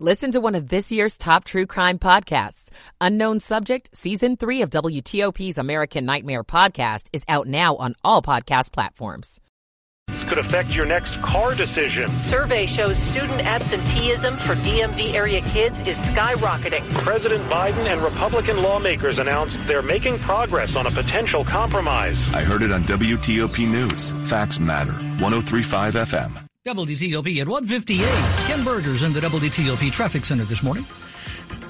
Listen to one of this year's top true crime podcasts. Unknown Subject, Season 3 of WTOP's American Nightmare podcast is out now on all podcast platforms. This could affect your next car decision. Survey shows student absenteeism for DMV area kids is skyrocketing. President Biden and Republican lawmakers announced they're making progress on a potential compromise. I heard it on WTOP News. Facts matter. 1035 FM. WTOP at 158. Ken Berger's in the WTOP Traffic Center this morning.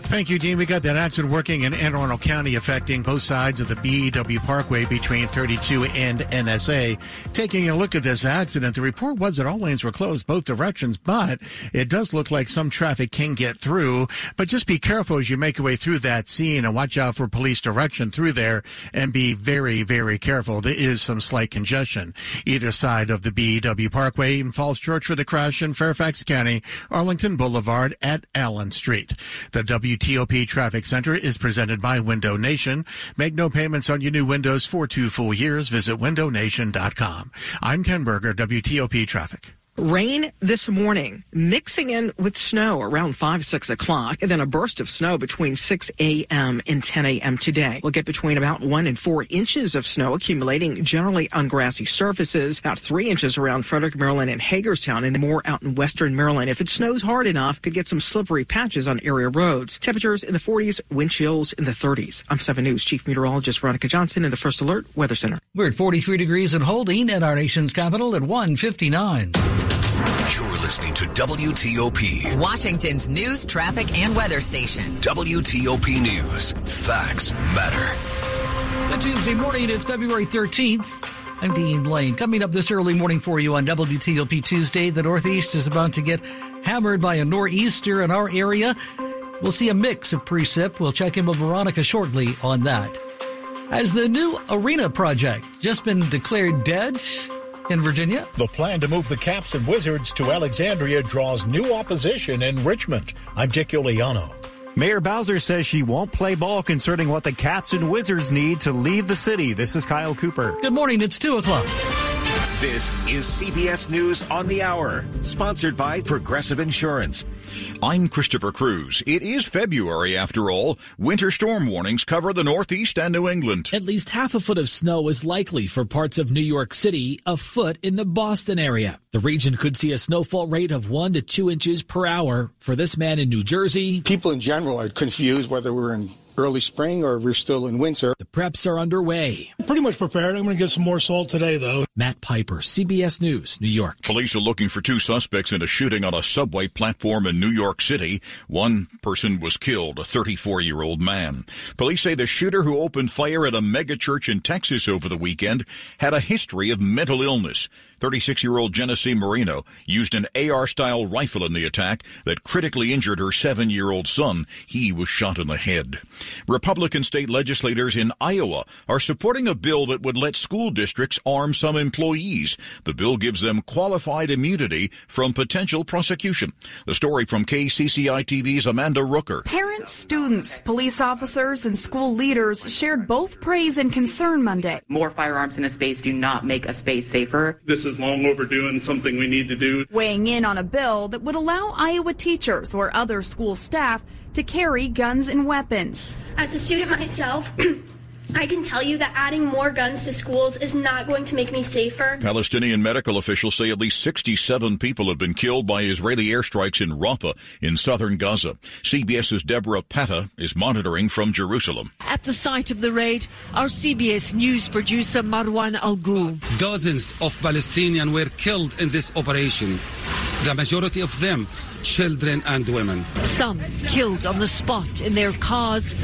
Thank you, Dean. We got that accident working in Anne Arundel County affecting both sides of the BW Parkway between 32 and NSA. Taking a look at this accident, the report was that all lanes were closed both directions, but it does look like some traffic can get through. But just be careful as you make your way through that scene and watch out for police direction through there and be very, very careful. There is some slight congestion either side of the BW Parkway in Falls Church for the crash in Fairfax County, Arlington Boulevard at Allen Street. The W WTOP Traffic Center is presented by Window Nation. Make no payments on your new windows for two full years. Visit windownation.com. I'm Ken Berger, WTOP Traffic. Rain this morning, mixing in with snow around 5, 6 o'clock, and then a burst of snow between 6 a.m. and 10 a.m. today. We'll get between about 1 and 4 inches of snow accumulating generally on grassy surfaces, about 3 inches around Frederick, Maryland, and Hagerstown, and more out in western Maryland. If it snows hard enough, could get some slippery patches on area roads. Temperatures in the 40s, wind chills in the 30s. I'm 7 News Chief Meteorologist Veronica Johnson in the First Alert Weather Center. We're at 43 degrees and holding at our nation's capital at 159. You're listening to WTOP, Washington's news, traffic, and weather station. WTOP News. Facts matter. The Tuesday morning, it's February 13th. I'm Dean Lane. Coming up this early morning for you on WTOP Tuesday, the Northeast is about to get hammered by a nor'easter in our area. We'll see a mix of precip. We'll check in with Veronica shortly on that. Has the new arena project just been declared dead? In Virginia. The plan to move the Caps and Wizards to Alexandria draws new opposition in Richmond. I'm Dick Uliano. Mayor Bowser says she won't play ball concerning what the Caps and Wizards need to leave the city. This is Kyle Cooper. Good morning. It's 2 o'clock. This is CBS News on the Hour, sponsored by Progressive Insurance. I'm Christopher Cruz. It is February after all. Winter storm warnings cover the Northeast and New England. At least half a foot of snow is likely for parts of New York City, a foot in the Boston area. The region could see a snowfall rate of one to two inches per hour. For this man in New Jersey, people in general are confused whether we're in early spring or we're still in winter. The preps are underway. Pretty much prepared. I'm going to get some more salt today, though. Matt Piper, CBS News, New York. Police are looking for two suspects in a shooting on a subway platform in New York City. One person was killed, a 34 year old man. Police say the shooter who opened fire at a megachurch in Texas over the weekend had a history of mental illness. 36 year old Genesse Moreno used an AR style rifle in the attack that critically injured her seven year old son. He was shot in the head. Republican state legislators in Iowa are supporting a bill that would let school districts arm some employees. The bill gives them qualified immunity from potential prosecution. The story from KCCI TV's Amanda Rooker. Parents, students, police officers, and school leaders shared both praise and concern Monday. More firearms in a space do not make a space safer. This is long overdue and something we need to do. Weighing in on a bill that would allow Iowa teachers or other school staff to carry guns and weapons. As a student myself, I can tell you that adding more guns to schools is not going to make me safer. Palestinian medical officials say at least 67 people have been killed by Israeli airstrikes in Rafah in southern Gaza. CBS's Deborah Patta is monitoring from Jerusalem. At the site of the raid, our CBS News producer Marwan Al Dozens of Palestinians were killed in this operation. The majority of them children and women. Some killed on the spot in their cars,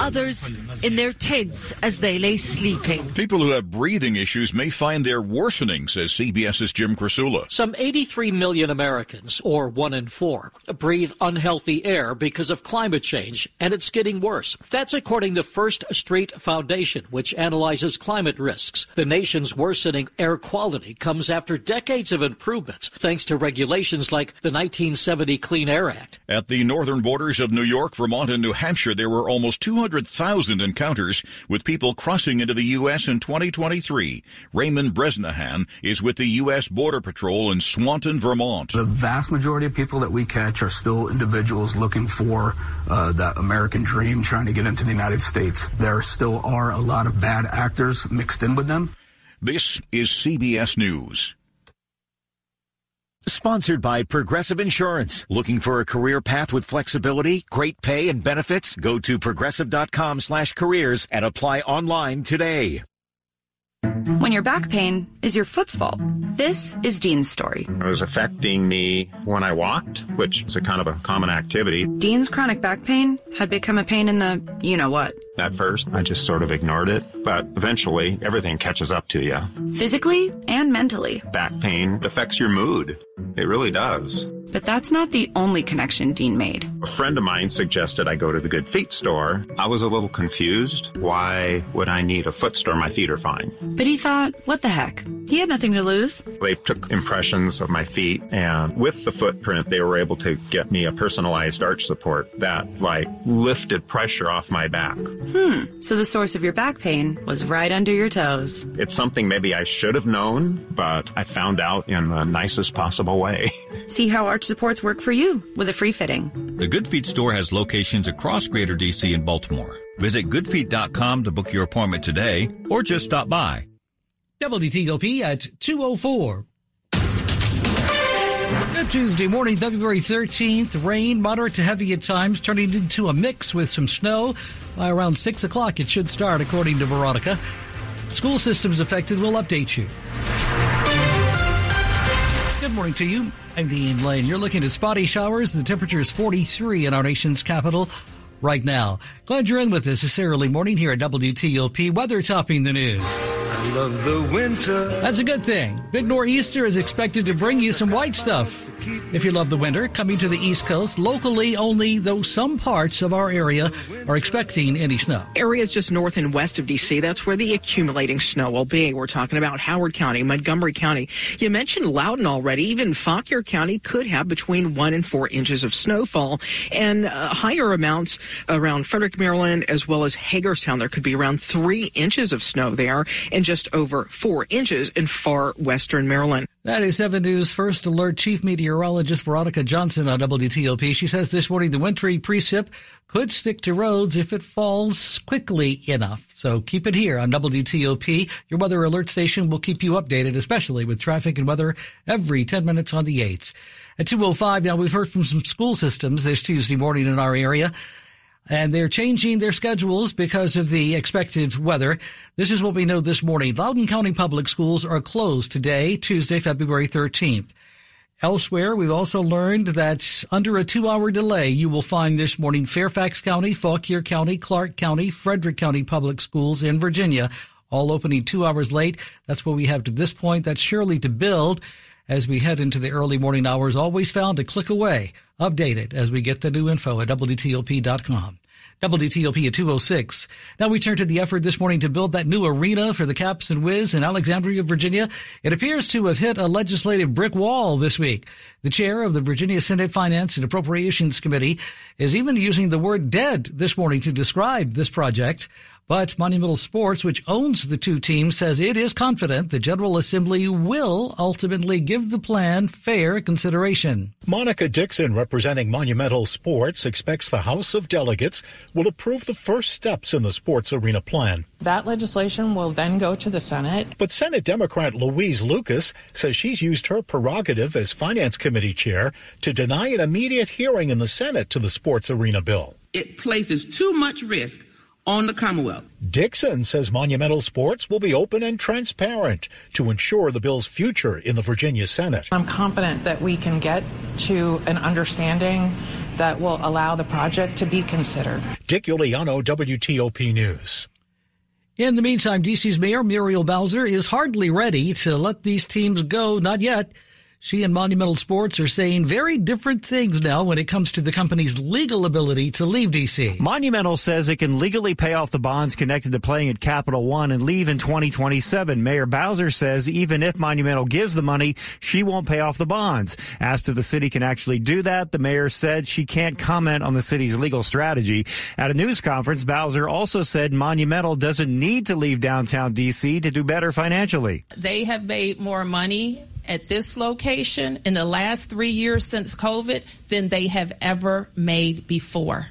others in their tents as they lay sleeping. People who have breathing issues may find they're worsening, says CBS's Jim Krasula. Some 83 million Americans, or one in four, breathe unhealthy air because of climate change, and it's getting worse. That's according to First Street Foundation, which analyzes climate risks. The nation's worsening air quality comes after decades of improvements, thanks to regulations like the 1970 Clean Air Act. At the northern borders of New York, Vermont, and New Hampshire, there were almost 200,000 encounters with people crossing into the U.S. in 2023. Raymond Bresnahan is with the U.S. Border Patrol in Swanton, Vermont. The vast majority of people that we catch are still individuals looking for uh, that American dream, trying to get into the United States. There still are a lot of bad actors mixed in with them. This is CBS News. Sponsored by Progressive Insurance. Looking for a career path with flexibility, great pay, and benefits? Go to progressive.com slash careers and apply online today. When your back pain is your foot's fault. This is Dean's story. It was affecting me when I walked, which is a kind of a common activity. Dean's chronic back pain had become a pain in the you know what. At first, I just sort of ignored it, but eventually everything catches up to you. Physically and mentally. Back pain affects your mood. It really does. But that's not the only connection Dean made. A friend of mine suggested I go to the Good Feet store. I was a little confused. Why would I need a foot store? My feet are fine. But he thought, what the heck? He had nothing to lose. They took impressions of my feet, and with the footprint, they were able to get me a personalized arch support that, like, lifted pressure off my back. Hmm. So the source of your back pain was right under your toes. It's something maybe I should have known, but I found out in the nicest possible way. See how arch supports work for you with a free fitting. The Good Feet store has locations across Greater DC and Baltimore. Visit goodfeet.com to book your appointment today or just stop by. WTOP at 204. Good Tuesday morning, February 13th. Rain, moderate to heavy at times, turning into a mix with some snow. By around 6 o'clock, it should start, according to Veronica. School systems affected. We'll update you. Good morning to you. I'm Dean Lane. You're looking at spotty showers. The temperature is 43 in our nation's capital right now. Glad you're in with us this early morning here at WTOP. Weather topping the news. I love the winter. That's a good thing. Big nor'easter is expected to bring you some white stuff. If you love the winter, coming to the East Coast, locally only, though some parts of our area are expecting any snow. Areas just north and west of D.C., that's where the accumulating snow will be. We're talking about Howard County, Montgomery County. You mentioned Loudoun already. Even Fauquier County could have between one and four inches of snowfall and uh, higher amounts around Frederick, Maryland, as well as Hagerstown. There could be around three inches of snow there and just over four inches in far western Maryland. That is 7 News First Alert Chief Meteorologist Veronica Johnson on WTOP. She says this morning the wintry precip could stick to roads if it falls quickly enough. So keep it here on WTOP. Your weather alert station will keep you updated, especially with traffic and weather every 10 minutes on the 8s. At 205 now, we've heard from some school systems this Tuesday morning in our area and they're changing their schedules because of the expected weather. This is what we know this morning. Loudoun County Public Schools are closed today, Tuesday, February 13th. Elsewhere, we've also learned that under a two hour delay, you will find this morning Fairfax County, Fauquier County, Clarke County, Frederick County Public Schools in Virginia, all opening two hours late. That's what we have to this point. That's surely to build as we head into the early morning hours. Always found to click away. Update it as we get the new info at WTOP.com. WTOP at 206. Now we turn to the effort this morning to build that new arena for the Caps and Wiz in Alexandria, Virginia. It appears to have hit a legislative brick wall this week. The chair of the Virginia Senate Finance and Appropriations Committee is even using the word dead this morning to describe this project. But Monumental Sports, which owns the two teams, says it is confident the General Assembly will ultimately give the plan fair consideration. Monica Dixon, representing Monumental Sports, expects the House of Delegates will approve the first steps in the sports arena plan. That legislation will then go to the Senate. But Senate Democrat Louise Lucas says she's used her prerogative as Finance Committee chair to deny an immediate hearing in the Senate to the sports arena bill. It places too much risk on the Commonwealth. Dixon says Monumental Sports will be open and transparent to ensure the bill's future in the Virginia Senate. I'm confident that we can get to an understanding that will allow the project to be considered. Dick Uliano, WTOP News. In the meantime, DC's Mayor Muriel Bowser is hardly ready to let these teams go. Not yet. She and Monumental Sports are saying very different things now when it comes to the company's legal ability to leave DC. Monumental says it can legally pay off the bonds connected to playing at Capital One and leave in 2027. Mayor Bowser says even if Monumental gives the money, she won't pay off the bonds. Asked if the city can actually do that, the mayor said she can't comment on the city's legal strategy. At a news conference, Bowser also said Monumental doesn't need to leave downtown DC to do better financially. They have made more money at this location in the last three years since COVID than they have ever made before.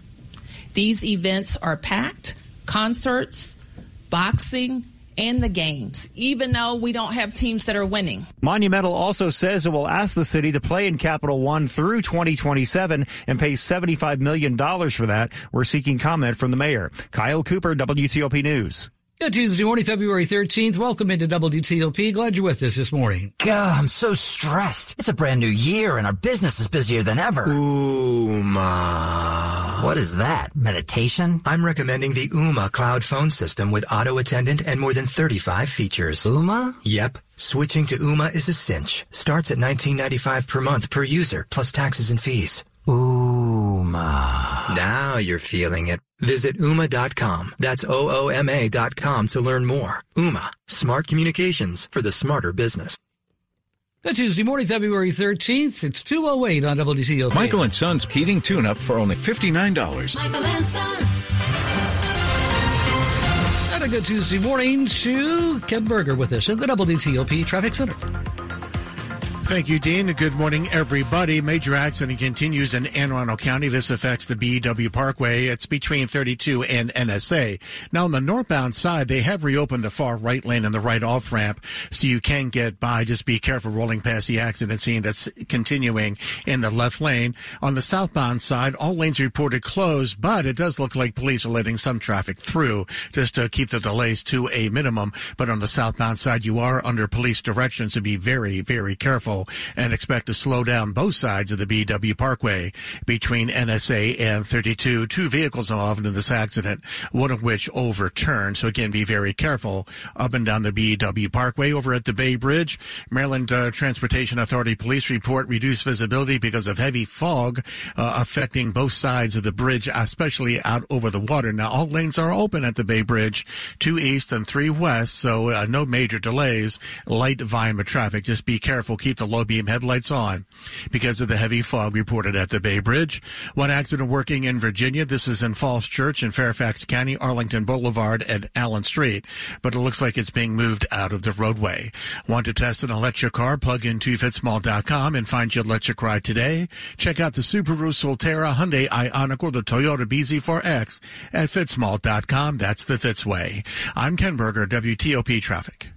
These events are packed concerts, boxing, and the games, even though we don't have teams that are winning. Monumental also says it will ask the city to play in Capital One through 2027 and pay $75 million for that. We're seeking comment from the mayor. Kyle Cooper, WTOP News. Good Tuesday morning, February 13th. Welcome into WTOP. Glad you're with us this morning. God, I'm so stressed. It's a brand new year and our business is busier than ever. Ooma. What is that? Meditation? I'm recommending the Ooma cloud phone system with auto attendant and more than 35 features. Ooma? Yep. Switching to Ooma is a cinch. Starts at $19.95 per month per user, plus taxes and fees. Ooma. Now you're feeling it. Visit Ooma.com. That's O-O-M-A dot com to learn more. Ooma, Smart communications for the smarter business. Good Tuesday morning, February 13th. It's 208 on WTOP. Michael and Son's heating tune-up for only $59. Michael and Son. And a good Tuesday morning to Ken Berger with us at the WTOP Traffic Center. Thank you, Dean. Good morning, everybody. Major accident continues in Anne Arundel County. This affects the BW Parkway. It's between 32 and NSA. Now, on the northbound side, they have reopened the far right lane and the right off ramp, so you can get by. Just be careful rolling past the accident scene that's continuing in the left lane. On the southbound side, all lanes reported closed, but it does look like police are letting some traffic through just to keep the delays to a minimum. But on the southbound side, you are under police directions to be very, very careful and expect to slow down both sides of the BW Parkway between NSA and 32. Two vehicles involved in this accident, one of which overturned. So again, be very careful up and down the BW Parkway over at the Bay Bridge. Maryland uh, Transportation Authority police report reduced visibility because of heavy fog uh, affecting both sides of the bridge, especially out over the water. Now all lanes are open at the Bay Bridge, two east and three west, so uh, no major delays. Light volume of traffic. Just be careful. Keep the low beam headlights on because of the heavy fog reported at the Bay Bridge. One accident working in Virginia. This is in Falls Church in Fairfax County, Arlington Boulevard and Allen Street, but it looks like it's being moved out of the roadway. Want to test an electric car? Plug into fitzmall.com and find your electric ride today. Check out the Subaru Solterra, Hyundai Ioniq, or the Toyota BZ4X at fitzmall.com. That's the Fitz way. I'm Ken Berger, WTOP Traffic.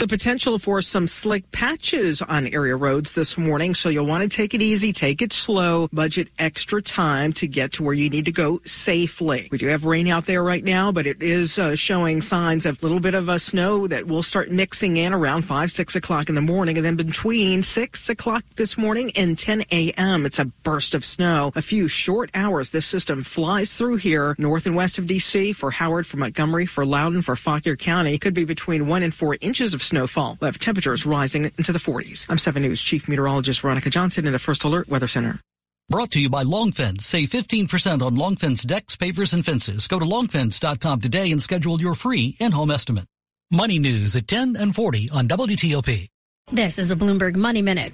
The potential for some slick patches on area roads this morning, so you'll want to take it easy, take it slow, budget extra time to get to where you need to go safely. We do have rain out there right now, but it is uh, showing signs of a little bit of a snow that will start mixing in around 5, 6 o'clock in the morning, and then between 6 o'clock this morning and 10 a.m., it's a burst of snow. A few short hours, this system flies through here, north and west of D.C., for Howard, for Montgomery, for Loudoun, for Fauquier County. Could be between 1 and 4 inches of snowfall. We'll have temperatures rising into the 40s. I'm 7 News Chief Meteorologist Veronica Johnson in the First Alert Weather Center. Brought to you by Long Fence. Save 15% on Long Fence decks, pavers, and fences. Go to longfence.com today and schedule your free in-home estimate. Money news at 10 and 40 on WTOP. This is a Bloomberg Money Minute.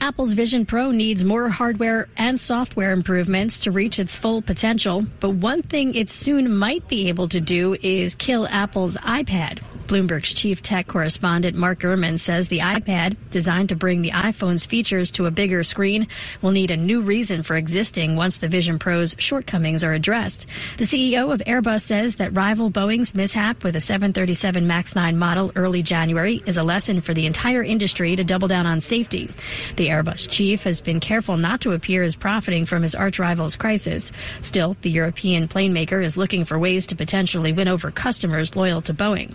Apple's Vision Pro needs more hardware and software improvements to reach its full potential, but one thing it soon might be able to do is kill Apple's iPad. Bloomberg's chief tech correspondent Mark Gurman says the iPad, designed to bring the iPhone's features to a bigger screen, will need a new reason for existing once the Vision Pro's shortcomings are addressed. The CEO of Airbus says that rival Boeing's mishap with a 737 MAX 9 model early January is a lesson for the entire industry to double down on safety. The Airbus chief has been careful not to appear as profiting from his arch rival's crisis. Still, the European plane maker is looking for ways to potentially win over customers loyal to Boeing.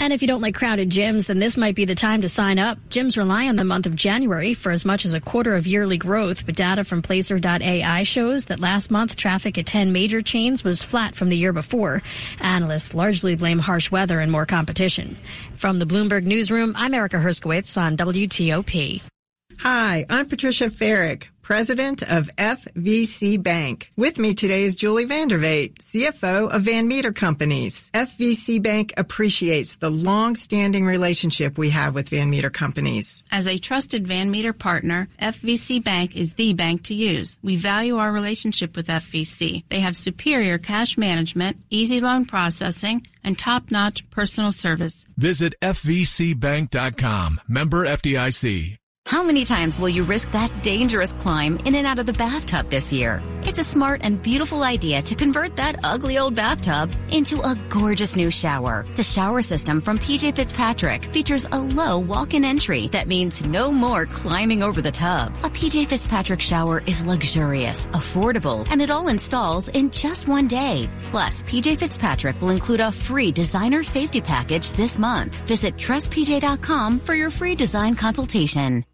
And if you don't like crowded gyms, then this might be the time to sign up. Gyms rely on the month of January for as much as a quarter of yearly growth, but data from Placer.ai shows that last month traffic at 10 major chains was flat from the year before. Analysts largely blame harsh weather and more competition. From the Bloomberg Newsroom, I'm Erica Herskowitz on WTOP. Hi, I'm Patricia Farrick, president of FVC Bank. With me today is Julie Vandervate, CFO of Van Meter Companies. FVC Bank appreciates the long-standing relationship we have with Van Meter Companies. As a trusted Van Meter partner, FVC Bank is the bank to use. We value our relationship with FVC. They have superior cash management, easy loan processing, and top-notch personal service. Visit fvcbank.com. Member FDIC. How many times will you risk that dangerous climb in and out of the bathtub this year? It's a smart and beautiful idea to convert that ugly old bathtub into a gorgeous new shower. The shower system from PJ Fitzpatrick features a low walk-in entry that means no more climbing over the tub. A PJ Fitzpatrick shower is luxurious, affordable, and it all installs in just one day. Plus, PJ Fitzpatrick will include a free designer safety package this month. Visit trustpj.com for your free design consultation.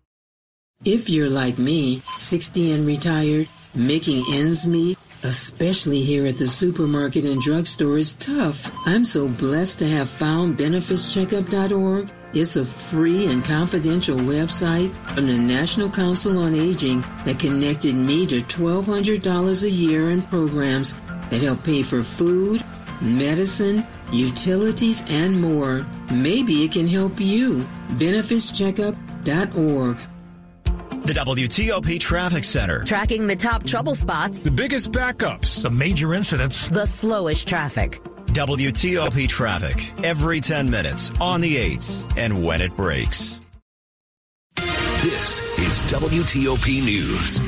If you're like me, 60 and retired, making ends meet, especially here at the supermarket and drugstore, is tough. I'm so blessed to have found benefitscheckup.org. It's a free and confidential website from the National Council on Aging that connected me to $1,200 a year in programs that help pay for food, medicine, utilities, and more. Maybe it can help you. Benefitscheckup.org. The WTOP Traffic Center. Tracking the top trouble spots, the biggest backups, the major incidents, the slowest traffic. WTOP Traffic. Every 10 minutes, on the 8s, and when it breaks. This is WTOP News.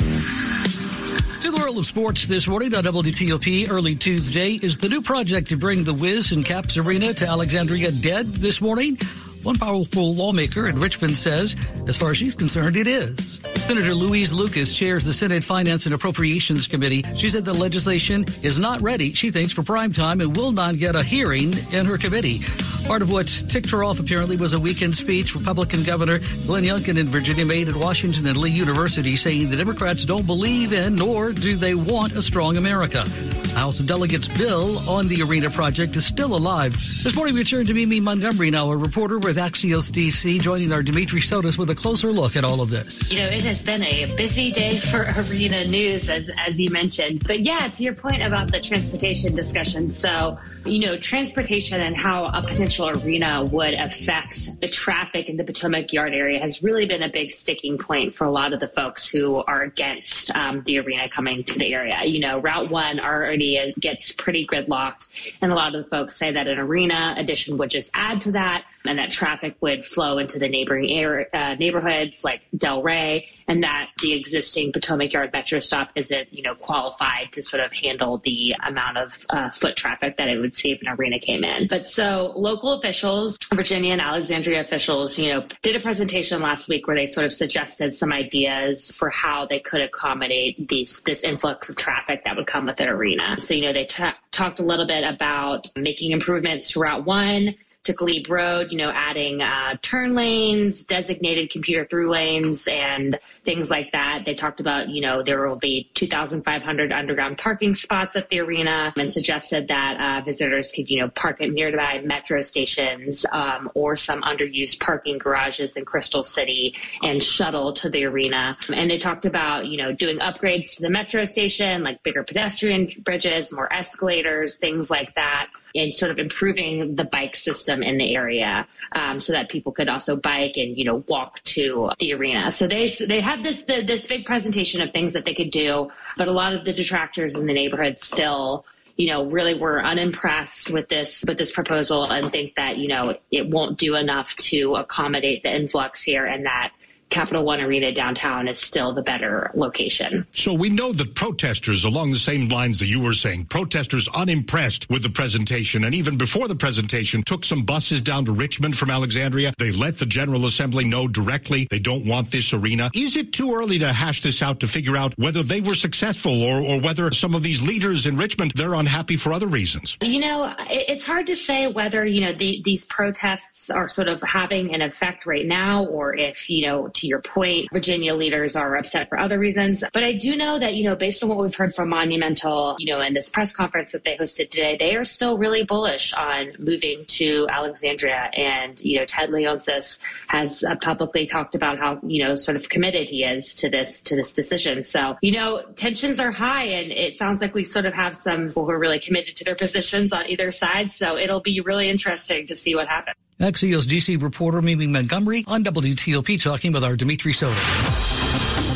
To the world of sports this morning on WTOP early Tuesday is the new project to bring the Wiz and Caps Arena to Alexandria dead this morning. One powerful lawmaker in Richmond says, as far as she's concerned, it is. Senator Louise Lucas chairs the Senate Finance and Appropriations Committee. She said the legislation is not ready, she thinks, for prime time and will not get a hearing in her committee. Part of what ticked her off apparently was a weekend speech Republican Governor Glenn Youngkin in Virginia made at Washington and Lee University saying the Democrats don't believe in nor do they want a strong America. House of Delegates bill on the arena project is still alive. This morning we turn to Mimi Montgomery now, a reporter with Axios DC, joining our Dimitri Sotis with a closer look at all of this. You know, it has been a busy day for arena news, as, as you mentioned. But yeah, to your point about the transportation discussion. So, you know, transportation and how a potential arena would affect the traffic in the Potomac Yard area has really been a big sticking point for a lot of the folks who are against um, the arena coming to the area. You know, Route 1 already gets pretty gridlocked, and a lot of the folks say that an arena addition would just add to that and that traffic would flow into the neighboring uh, neighborhoods like Del Ray, and that the existing Potomac Yard Metro stop isn't, you know, qualified to sort of handle the amount of uh, foot traffic that it would see if an arena came in. But so local officials, Virginia and Alexandria officials, you know, did a presentation last week where they sort of suggested some ideas for how they could accommodate these this influx of traffic that would come with an arena. So, you know, they t- talked a little bit about making improvements to Route 1, to Glebe Road, you know, adding uh, turn lanes, designated computer through lanes, and things like that. They talked about, you know, there will be 2,500 underground parking spots at the arena and suggested that uh, visitors could, you know, park at nearby metro stations um, or some underused parking garages in Crystal City and shuttle to the arena. And they talked about, you know, doing upgrades to the metro station, like bigger pedestrian bridges, more escalators, things like that and sort of improving the bike system in the area um, so that people could also bike and you know walk to the arena. So they they have this the, this big presentation of things that they could do, but a lot of the detractors in the neighborhood still you know really were unimpressed with this with this proposal and think that you know it won't do enough to accommodate the influx here and that Capital One Arena downtown is still the better location. So we know that protesters, along the same lines that you were saying, protesters unimpressed with the presentation, and even before the presentation, took some buses down to Richmond from Alexandria. They let the General Assembly know directly they don't want this arena. Is it too early to hash this out to figure out whether they were successful or, or whether some of these leaders in Richmond, they're unhappy for other reasons? You know, it's hard to say whether, you know, the, these protests are sort of having an effect right now or if, you know, to your point, Virginia leaders are upset for other reasons. But I do know that, you know, based on what we've heard from Monumental, you know, in this press conference that they hosted today, they are still really bullish on moving to Alexandria. And, you know, Ted Leonsis has uh, publicly talked about how, you know, sort of committed he is to this, to this decision. So, you know, tensions are high and it sounds like we sort of have some people who are really committed to their positions on either side. So it'll be really interesting to see what happens. Axios DC reporter Mimi Montgomery on WTOP talking with our Dimitri Sotis.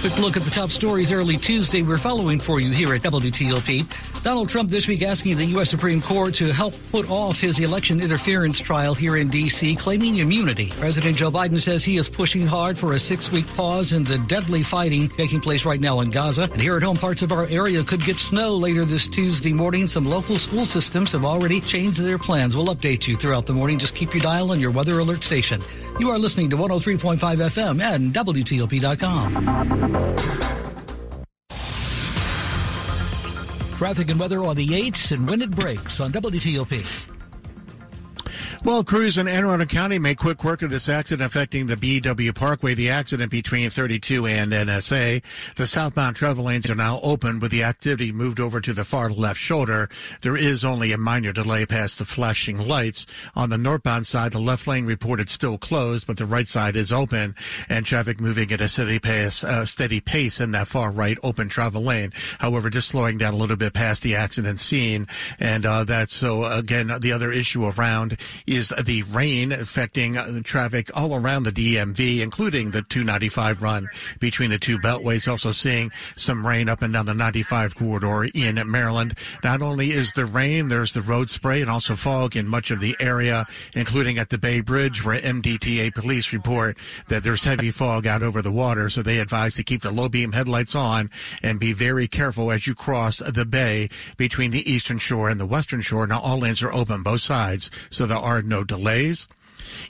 Quick look at the top stories early Tuesday. We're following for you here at WTOP. Donald Trump this week asking the U.S. Supreme Court to help put off his election interference trial here in D.C., claiming immunity. President Joe Biden says he is pushing hard for a six week pause in the deadly fighting taking place right now in Gaza. And here at home, parts of our area could get snow later this Tuesday morning. Some local school systems have already changed their plans. We'll update you throughout the morning. Just keep your dial on your weather alert station. You are listening to 103.5 FM and WTOP.com. Traffic and weather on the 8s and when it breaks on WTOP. Well, crews in Anne Arundel County make quick work of this accident affecting the BW Parkway. The accident between 32 and NSA. The southbound travel lanes are now open, but the activity moved over to the far left shoulder. There is only a minor delay past the flashing lights. On the northbound side, the left lane reported still closed, but the right side is open, and traffic moving at a steady pace, uh, steady pace in that far right open travel lane. However, just slowing down a little bit past the accident scene, and uh, that's so again the other issue around is the rain affecting traffic all around the DMV, including the 295 run between the two beltways. Also seeing some rain up and down the 95 corridor in Maryland. Not only is the rain, there's the road spray and also fog in much of the area, including at the Bay Bridge, where MDTA police report that there's heavy fog out over the water. So they advise to keep the low beam headlights on and be very careful as you cross the bay between the eastern shore and the western shore. Now all lanes are open both sides, so there are no delays.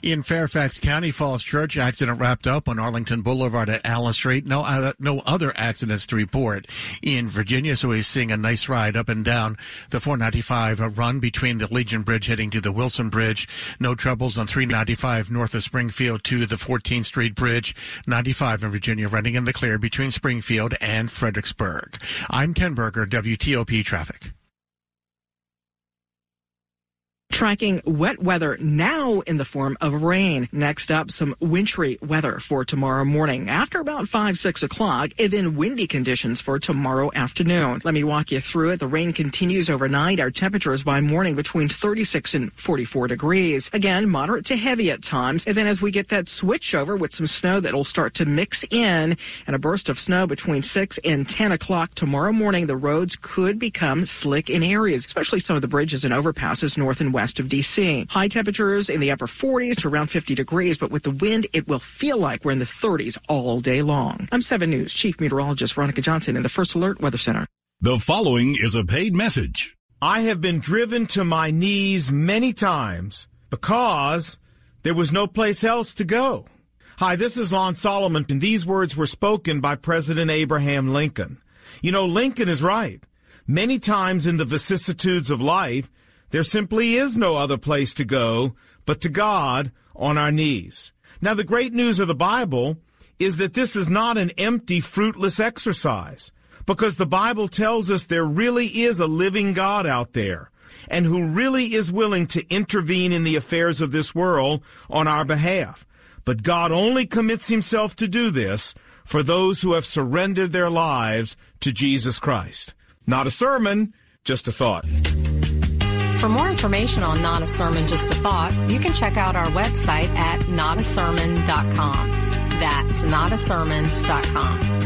In Fairfax County, Falls Church accident wrapped up on Arlington Boulevard at Allen Street. No, uh, no other accidents to report in Virginia. So he's seeing a nice ride up and down the 495 run between the Legion Bridge heading to the Wilson Bridge. No troubles on 395 north of Springfield to the 14th Street Bridge. 95 in Virginia running in the clear between Springfield and Fredericksburg. I'm Ken Berger, WTOP Traffic. Tracking wet weather now in the form of rain. Next up, some wintry weather for tomorrow morning after about 5, 6 o'clock, and then windy conditions for tomorrow afternoon. Let me walk you through it. The rain continues overnight. Our temperatures by morning between 36 and 44 degrees. Again, moderate to heavy at times. And then as we get that switch over with some snow that will start to mix in and a burst of snow between 6 and 10 o'clock tomorrow morning, the roads could become slick in areas, especially some of the bridges and overpasses north and west of DC. High temperatures in the upper 40s to around 50 degrees, but with the wind, it will feel like we're in the 30s all day long. I'm 7 News Chief Meteorologist Veronica Johnson in the First Alert Weather Center. The following is a paid message. I have been driven to my knees many times because there was no place else to go. Hi, this is Lon Solomon, and these words were spoken by President Abraham Lincoln. You know, Lincoln is right. Many times in the vicissitudes of life, there simply is no other place to go but to God on our knees. Now, the great news of the Bible is that this is not an empty, fruitless exercise because the Bible tells us there really is a living God out there and who really is willing to intervene in the affairs of this world on our behalf. But God only commits himself to do this for those who have surrendered their lives to Jesus Christ. Not a sermon, just a thought. For more information on Not a Sermon, Just a Thought, you can check out our website at notasermon.com. That's notasermon.com.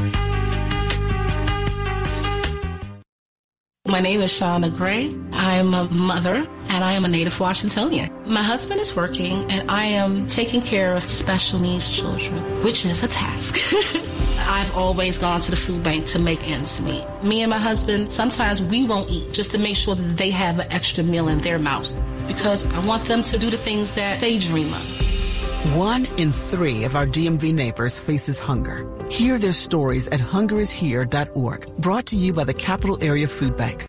My name is Shauna Gray. I'm a mother and I am a native Washingtonian. My husband is working, and I am taking care of special needs children, which is a task. I've always gone to the food bank to make ends meet. Me and my husband, sometimes we won't eat just to make sure that they have an extra meal in their mouths because I want them to do the things that they dream of. One in three of our DMV neighbors faces hunger. Hear their stories at hungerishere.org, brought to you by the Capital Area Food Bank.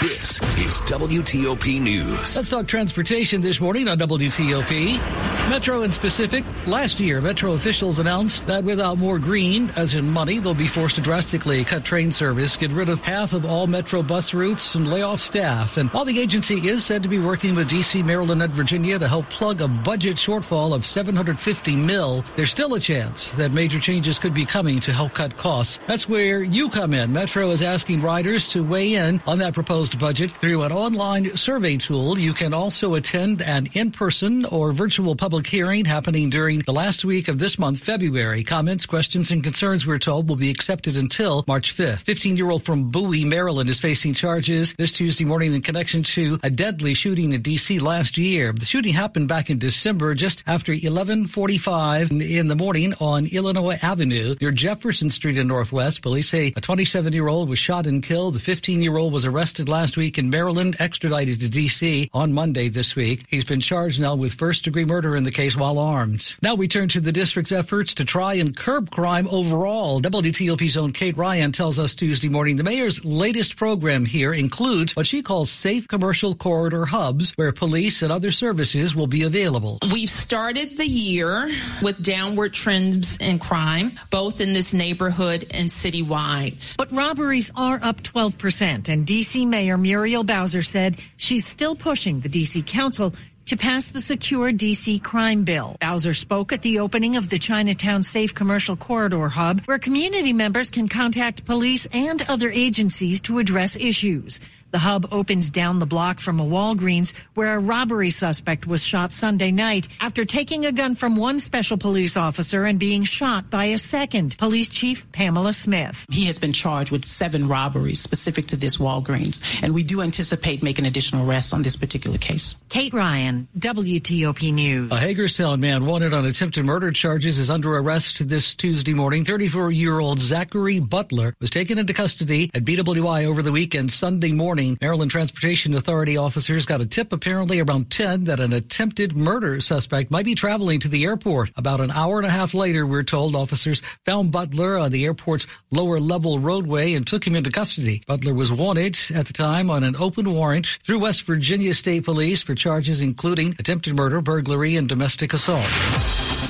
This is WTOP News. Let's talk transportation this morning on WTOP. Metro and Pacific. Last year, Metro officials announced that without more green, as in money, they'll be forced to drastically cut train service, get rid of half of all Metro bus routes, and lay off staff. And while the agency is said to be working with D.C., Maryland, and Virginia to help plug a budget shortfall of 750 mil, there's still a chance that major changes could be coming to help cut costs. That's where you come in. Metro is asking riders to weigh in on that proposed budget through an online survey tool. You can also attend an in-person or virtual public hearing happening during the last week of this month, February. Comments, questions, and concerns, we're told, will be accepted until March 5th. 15-year-old from Bowie, Maryland is facing charges this Tuesday morning in connection to a deadly shooting in D.C. last year. The shooting happened back in December just after 1145 in the morning on Illinois Avenue near Jefferson Street in Northwest. Police say a 27-year-old was shot and killed. The 15-year-old was arrested last week in Maryland, extradited to D.C. on Monday this week. He's been charged now with first-degree murder in the case while armed. Now we turn to the district's efforts to try and curb crime overall. WTOP's own Kate Ryan tells us Tuesday morning the mayor's latest program here includes what she calls safe commercial corridor hubs where police and other services will be available. We've started the year with downward trends in crime, both in this neighborhood and citywide. But robberies are up 12%, and D.C. Mayor Muriel Bowser said she's still pushing the D.C. Council to pass the Secure DC Crime Bill. Bowser spoke at the opening of the Chinatown Safe Commercial Corridor Hub, where community members can contact police and other agencies to address issues. The hub opens down the block from a Walgreens where a robbery suspect was shot Sunday night after taking a gun from one special police officer and being shot by a second. Police Chief Pamela Smith. He has been charged with seven robberies specific to this Walgreens, and we do anticipate making additional arrests on this particular case. Kate Ryan, WTOP News. A Hagerstown man wanted on attempted murder charges is under arrest this Tuesday morning. 34 year old Zachary Butler was taken into custody at BWI over the weekend Sunday morning. Maryland Transportation Authority officers got a tip apparently around 10 that an attempted murder suspect might be traveling to the airport. About an hour and a half later, we're told officers found Butler on the airport's lower level roadway and took him into custody. Butler was wanted at the time on an open warrant through West Virginia State Police for charges including attempted murder, burglary, and domestic assault.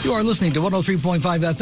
You are listening to 103.5 FM.